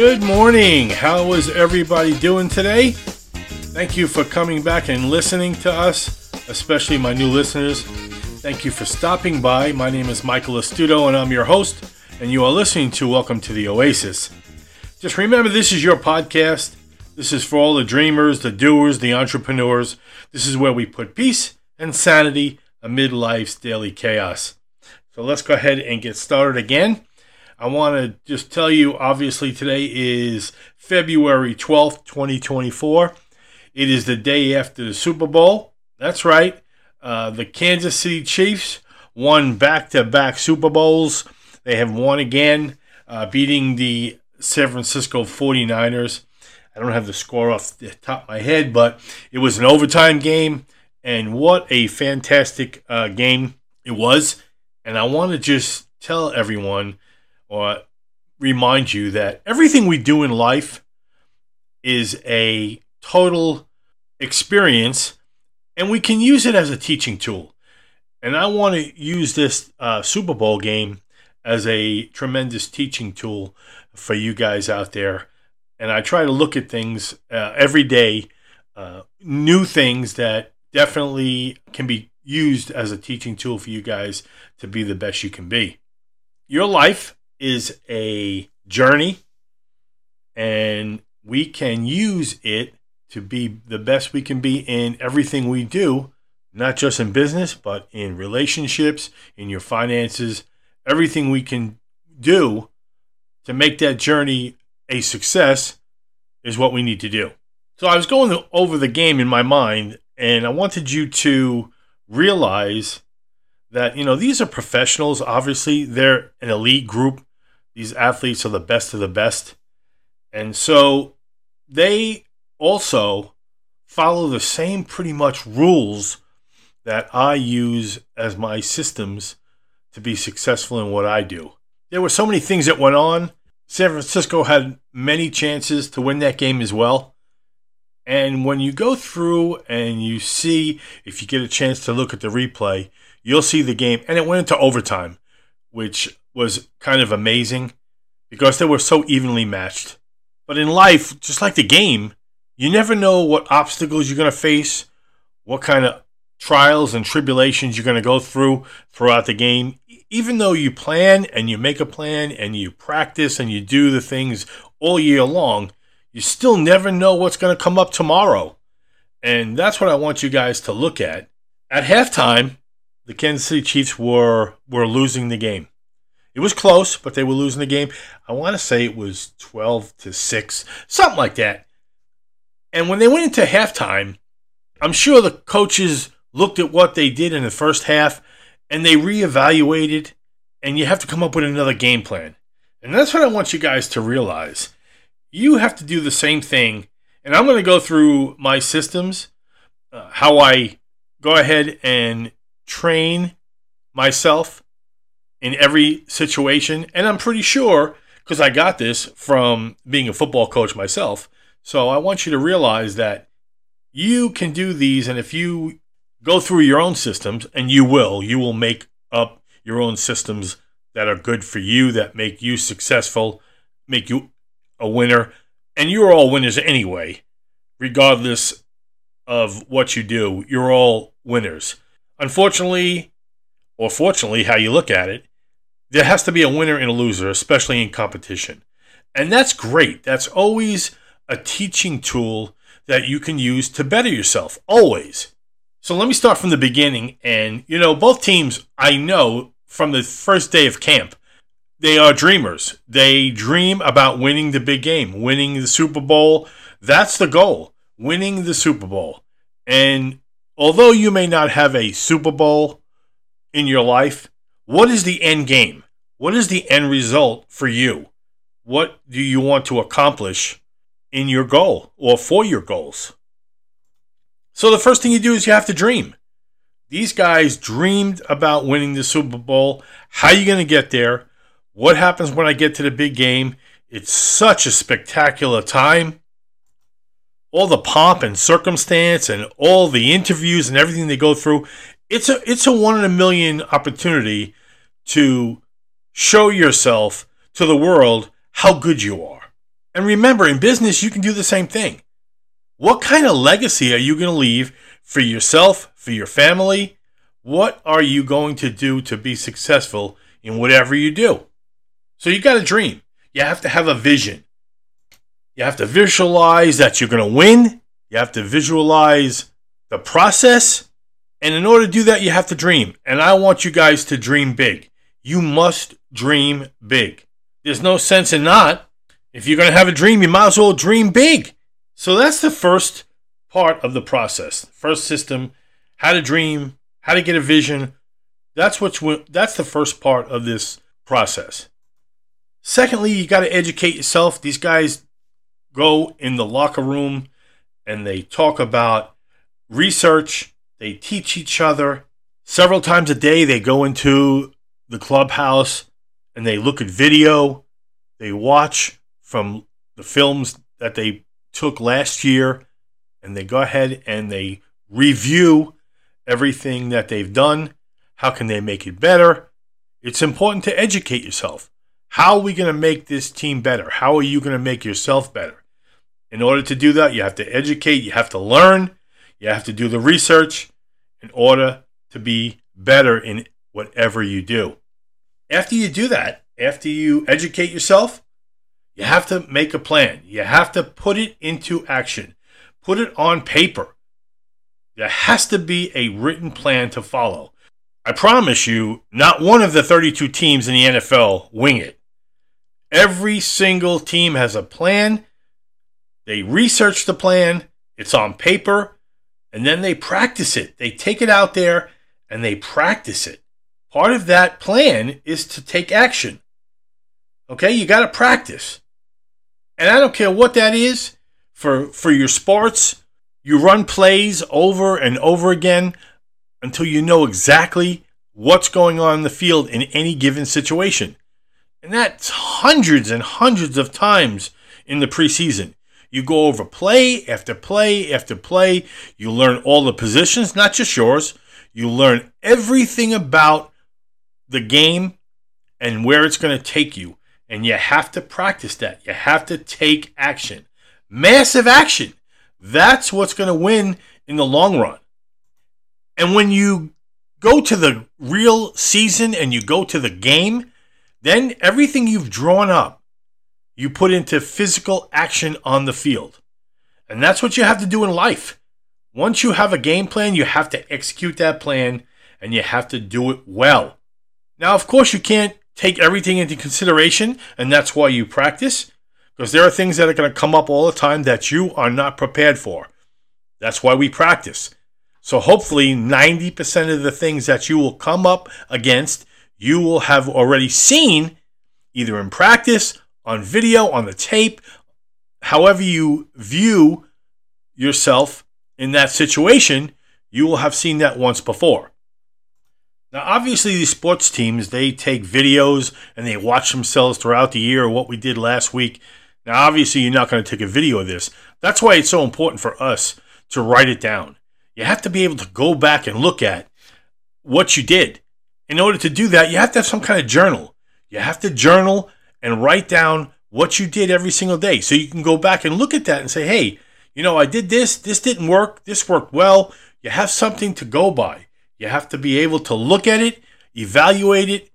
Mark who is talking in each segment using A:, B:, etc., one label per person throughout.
A: Good morning. How is everybody doing today? Thank you for coming back and listening to us, especially my new listeners. Thank you for stopping by. My name is Michael Astuto and I'm your host, and you are listening to Welcome to the Oasis. Just remember this is your podcast. This is for all the dreamers, the doers, the entrepreneurs. This is where we put peace and sanity amid life's daily chaos. So let's go ahead and get started again. I want to just tell you obviously, today is February 12th, 2024. It is the day after the Super Bowl. That's right. Uh, the Kansas City Chiefs won back to back Super Bowls. They have won again, uh, beating the San Francisco 49ers. I don't have the score off the top of my head, but it was an overtime game, and what a fantastic uh, game it was. And I want to just tell everyone or remind you that everything we do in life is a total experience and we can use it as a teaching tool. And I want to use this uh, Super Bowl game as a tremendous teaching tool for you guys out there. And I try to look at things uh, every day, uh, new things that definitely can be used as a teaching tool for you guys to be the best you can be. Your life is a journey, and we can use it to be the best we can be in everything we do, not just in business, but in relationships, in your finances, everything we can do to make that journey a success is what we need to do. So I was going over the game in my mind, and I wanted you to realize that you know these are professionals obviously they're an elite group these athletes are the best of the best. And so they also follow the same pretty much rules that I use as my systems to be successful in what I do. There were so many things that went on. San Francisco had many chances to win that game as well. And when you go through and you see, if you get a chance to look at the replay, you'll see the game. And it went into overtime, which was kind of amazing because they were so evenly matched. But in life, just like the game, you never know what obstacles you're going to face, what kind of trials and tribulations you're going to go through throughout the game. Even though you plan and you make a plan and you practice and you do the things all year long, you still never know what's going to come up tomorrow. And that's what I want you guys to look at. At halftime, the Kansas City Chiefs were were losing the game. It was close, but they were losing the game. I want to say it was 12 to 6, something like that. And when they went into halftime, I'm sure the coaches looked at what they did in the first half and they reevaluated, and you have to come up with another game plan. And that's what I want you guys to realize. You have to do the same thing. And I'm going to go through my systems, uh, how I go ahead and train myself in every situation. And I'm pretty sure, because I got this from being a football coach myself. So I want you to realize that you can do these. And if you go through your own systems, and you will, you will make up your own systems that are good for you, that make you successful, make you a winner. And you're all winners anyway, regardless of what you do. You're all winners. Unfortunately, or fortunately, how you look at it, there has to be a winner and a loser, especially in competition. And that's great. That's always a teaching tool that you can use to better yourself, always. So let me start from the beginning. And, you know, both teams, I know from the first day of camp, they are dreamers. They dream about winning the big game, winning the Super Bowl. That's the goal, winning the Super Bowl. And although you may not have a Super Bowl in your life, what is the end game? What is the end result for you? What do you want to accomplish in your goal or for your goals? So the first thing you do is you have to dream. These guys dreamed about winning the Super Bowl. How are you going to get there? What happens when I get to the big game? It's such a spectacular time. All the pomp and circumstance and all the interviews and everything they go through. It's a it's a one in a million opportunity to show yourself to the world how good you are. And remember, in business, you can do the same thing. What kind of legacy are you going to leave for yourself, for your family? What are you going to do to be successful in whatever you do? So you got to dream. You have to have a vision. You have to visualize that you're going to win. You have to visualize the process. And in order to do that, you have to dream. And I want you guys to dream big. You must dream big. There's no sense in not. If you're going to have a dream, you might as well dream big. So that's the first part of the process. First system, how to dream, how to get a vision. That's what's that's the first part of this process. Secondly, you got to educate yourself. These guys go in the locker room and they talk about research, they teach each other. Several times a day, they go into the clubhouse and they look at video, they watch from the films that they took last year, and they go ahead and they review everything that they've done. How can they make it better? It's important to educate yourself. How are we going to make this team better? How are you going to make yourself better? In order to do that, you have to educate, you have to learn, you have to do the research in order to be better in whatever you do. After you do that, after you educate yourself, you have to make a plan. You have to put it into action, put it on paper. There has to be a written plan to follow. I promise you, not one of the 32 teams in the NFL wing it. Every single team has a plan. They research the plan, it's on paper, and then they practice it. They take it out there and they practice it. Part of that plan is to take action. Okay, you got to practice. And I don't care what that is for for your sports, you run plays over and over again until you know exactly what's going on in the field in any given situation. And that's hundreds and hundreds of times in the preseason. You go over play after play after play. You learn all the positions, not just yours. You learn everything about the game and where it's going to take you. And you have to practice that. You have to take action. Massive action. That's what's going to win in the long run. And when you go to the real season and you go to the game, then everything you've drawn up, you put into physical action on the field. And that's what you have to do in life. Once you have a game plan, you have to execute that plan and you have to do it well. Now, of course, you can't take everything into consideration, and that's why you practice, because there are things that are going to come up all the time that you are not prepared for. That's why we practice. So hopefully, 90% of the things that you will come up against, you will have already seen either in practice, on video, on the tape, however you view yourself in that situation, you will have seen that once before. Now, obviously, these sports teams, they take videos and they watch themselves throughout the year, what we did last week. Now, obviously, you're not going to take a video of this. That's why it's so important for us to write it down. You have to be able to go back and look at what you did. In order to do that, you have to have some kind of journal. You have to journal and write down what you did every single day. So you can go back and look at that and say, hey, you know, I did this, this didn't work, this worked well. You have something to go by. You have to be able to look at it, evaluate it,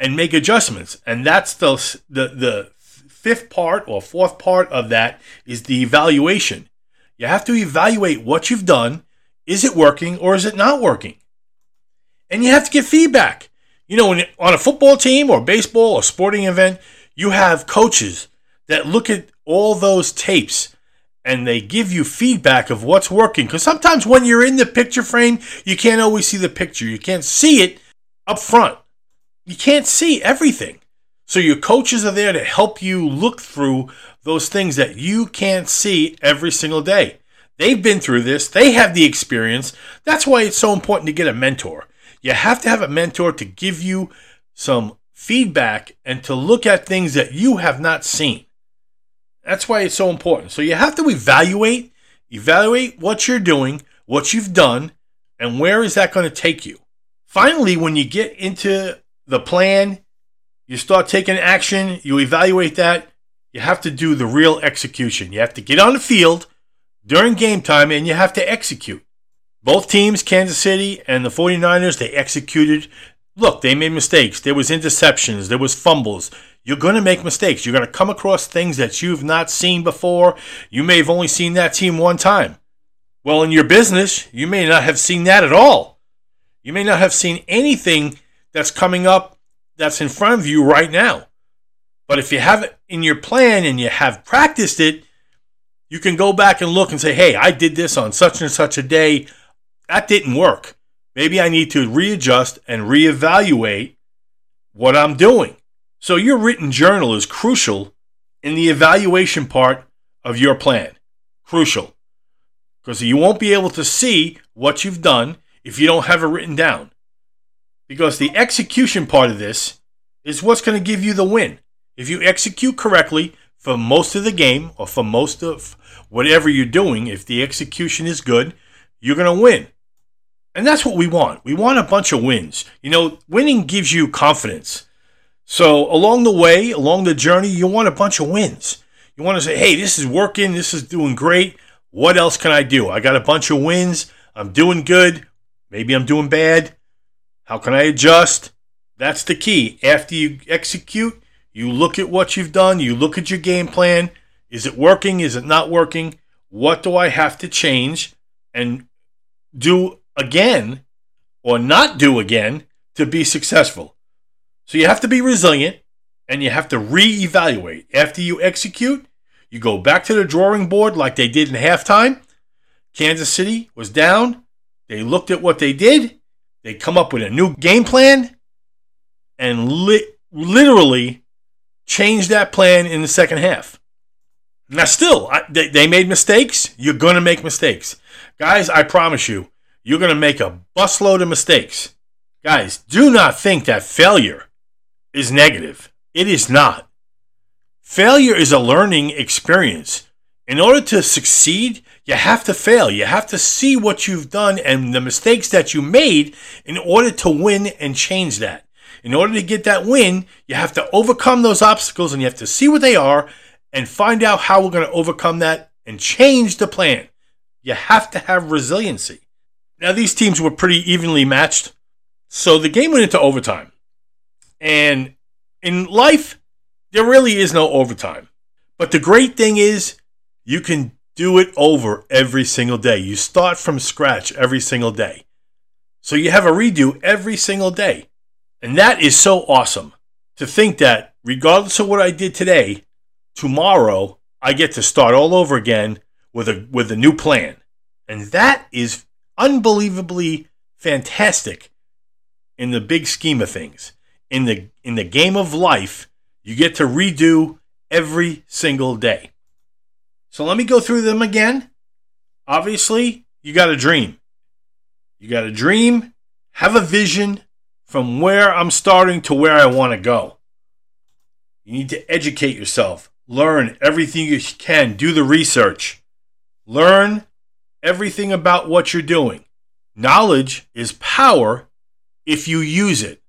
A: and make adjustments. And that's the, the, the fifth part or fourth part of that is the evaluation. You have to evaluate what you've done. Is it working or is it not working? And you have to get feedback. You know, when, on a football team or baseball or sporting event, you have coaches that look at all those tapes and they give you feedback of what's working. Because sometimes when you're in the picture frame, you can't always see the picture. You can't see it up front. You can't see everything. So your coaches are there to help you look through those things that you can't see every single day. They've been through this, they have the experience. That's why it's so important to get a mentor. You have to have a mentor to give you some feedback and to look at things that you have not seen. That's why it's so important. So you have to evaluate, evaluate what you're doing, what you've done, and where is that going to take you. Finally, when you get into the plan, you start taking action, you evaluate that, you have to do the real execution. You have to get on the field during game time and you have to execute. Both teams, Kansas City and the 49ers, they executed. Look, they made mistakes. There was interceptions, there was fumbles. You're going to make mistakes. You're going to come across things that you've not seen before. You may have only seen that team one time. Well, in your business, you may not have seen that at all. You may not have seen anything that's coming up that's in front of you right now. But if you have it in your plan and you have practiced it, you can go back and look and say, hey, I did this on such and such a day. That didn't work. Maybe I need to readjust and reevaluate what I'm doing. So, your written journal is crucial in the evaluation part of your plan. Crucial. Because you won't be able to see what you've done if you don't have it written down. Because the execution part of this is what's going to give you the win. If you execute correctly for most of the game or for most of whatever you're doing, if the execution is good, you're going to win. And that's what we want. We want a bunch of wins. You know, winning gives you confidence. So, along the way, along the journey, you want a bunch of wins. You want to say, hey, this is working. This is doing great. What else can I do? I got a bunch of wins. I'm doing good. Maybe I'm doing bad. How can I adjust? That's the key. After you execute, you look at what you've done, you look at your game plan. Is it working? Is it not working? What do I have to change and do again or not do again to be successful? So you have to be resilient and you have to reevaluate. After you execute, you go back to the drawing board like they did in halftime. Kansas City was down. They looked at what they did. They come up with a new game plan and li- literally change that plan in the second half. Now, still, I, they, they made mistakes. You're going to make mistakes. Guys, I promise you, you're going to make a busload of mistakes. Guys, do not think that failure is negative. It is not. Failure is a learning experience. In order to succeed, you have to fail. You have to see what you've done and the mistakes that you made in order to win and change that. In order to get that win, you have to overcome those obstacles and you have to see what they are and find out how we're going to overcome that and change the plan. You have to have resiliency. Now, these teams were pretty evenly matched. So the game went into overtime. And in life, there really is no overtime. But the great thing is, you can do it over every single day. You start from scratch every single day. So you have a redo every single day. And that is so awesome to think that regardless of what I did today, tomorrow I get to start all over again with a with a new plan. And that is unbelievably fantastic in the big scheme of things. In the in the game of life, you get to redo every single day. So let me go through them again. Obviously, you got a dream. You got a dream, have a vision, from where I'm starting to where I want to go. You need to educate yourself, learn everything you can, do the research, learn everything about what you're doing. Knowledge is power if you use it.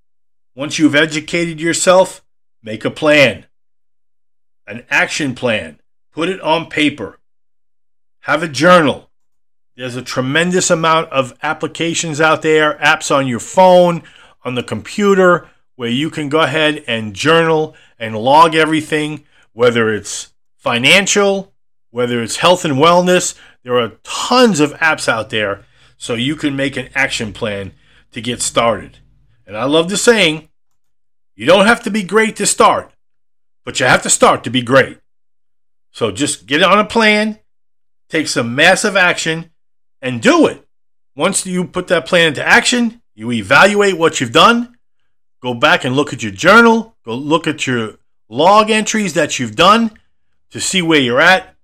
A: Once you've educated yourself, make a plan, an action plan, put it on paper, have a journal. There's a tremendous amount of applications out there, apps on your phone, on the computer where you can go ahead and journal and log everything, whether it's financial, whether it's health and wellness. There are tons of apps out there so you can make an action plan to get started. And I love the saying you don't have to be great to start, but you have to start to be great. So just get on a plan, take some massive action, and do it. Once you put that plan into action, you evaluate what you've done, go back and look at your journal, go look at your log entries that you've done to see where you're at,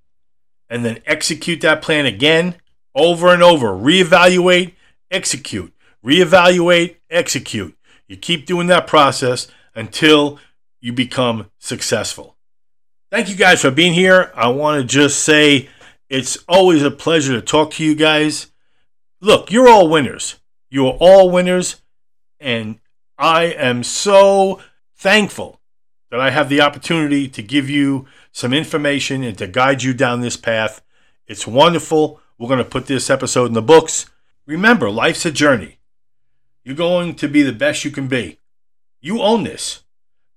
A: and then execute that plan again over and over. Reevaluate, execute, reevaluate, execute. You keep doing that process until you become successful. Thank you guys for being here. I want to just say it's always a pleasure to talk to you guys. Look, you're all winners. You are all winners, and I am so thankful that I have the opportunity to give you some information and to guide you down this path. It's wonderful. We're going to put this episode in the books. Remember, life's a journey. You're going to be the best you can be. You own this.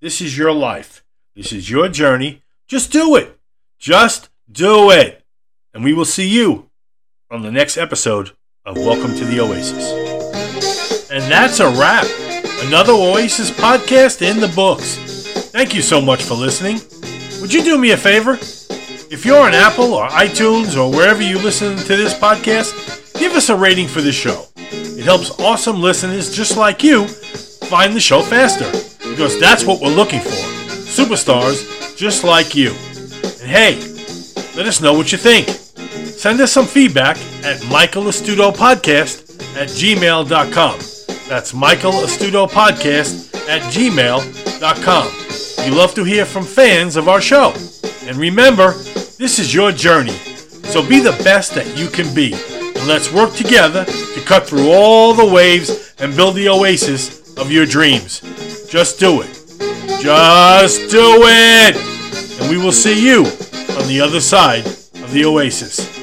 A: This is your life. This is your journey. Just do it. Just do it. And we will see you on the next episode of Welcome to the Oasis. And that's a wrap. Another Oasis podcast in the books. Thank you so much for listening. Would you do me a favor? If you're on Apple or iTunes or wherever you listen to this podcast, give us a rating for the show. It helps awesome listeners just like you find the show faster because that's what we're looking for. Superstars just like you. And hey, let us know what you think. Send us some feedback at michaelastuto.podcast at gmail.com. That's michaelastuto.podcast at gmail.com. We love to hear from fans of our show. And remember, this is your journey. So be the best that you can be. And let's work together to cut through all the waves and build the oasis of your dreams. Just do it. Just do it! And we will see you on the other side of the oasis.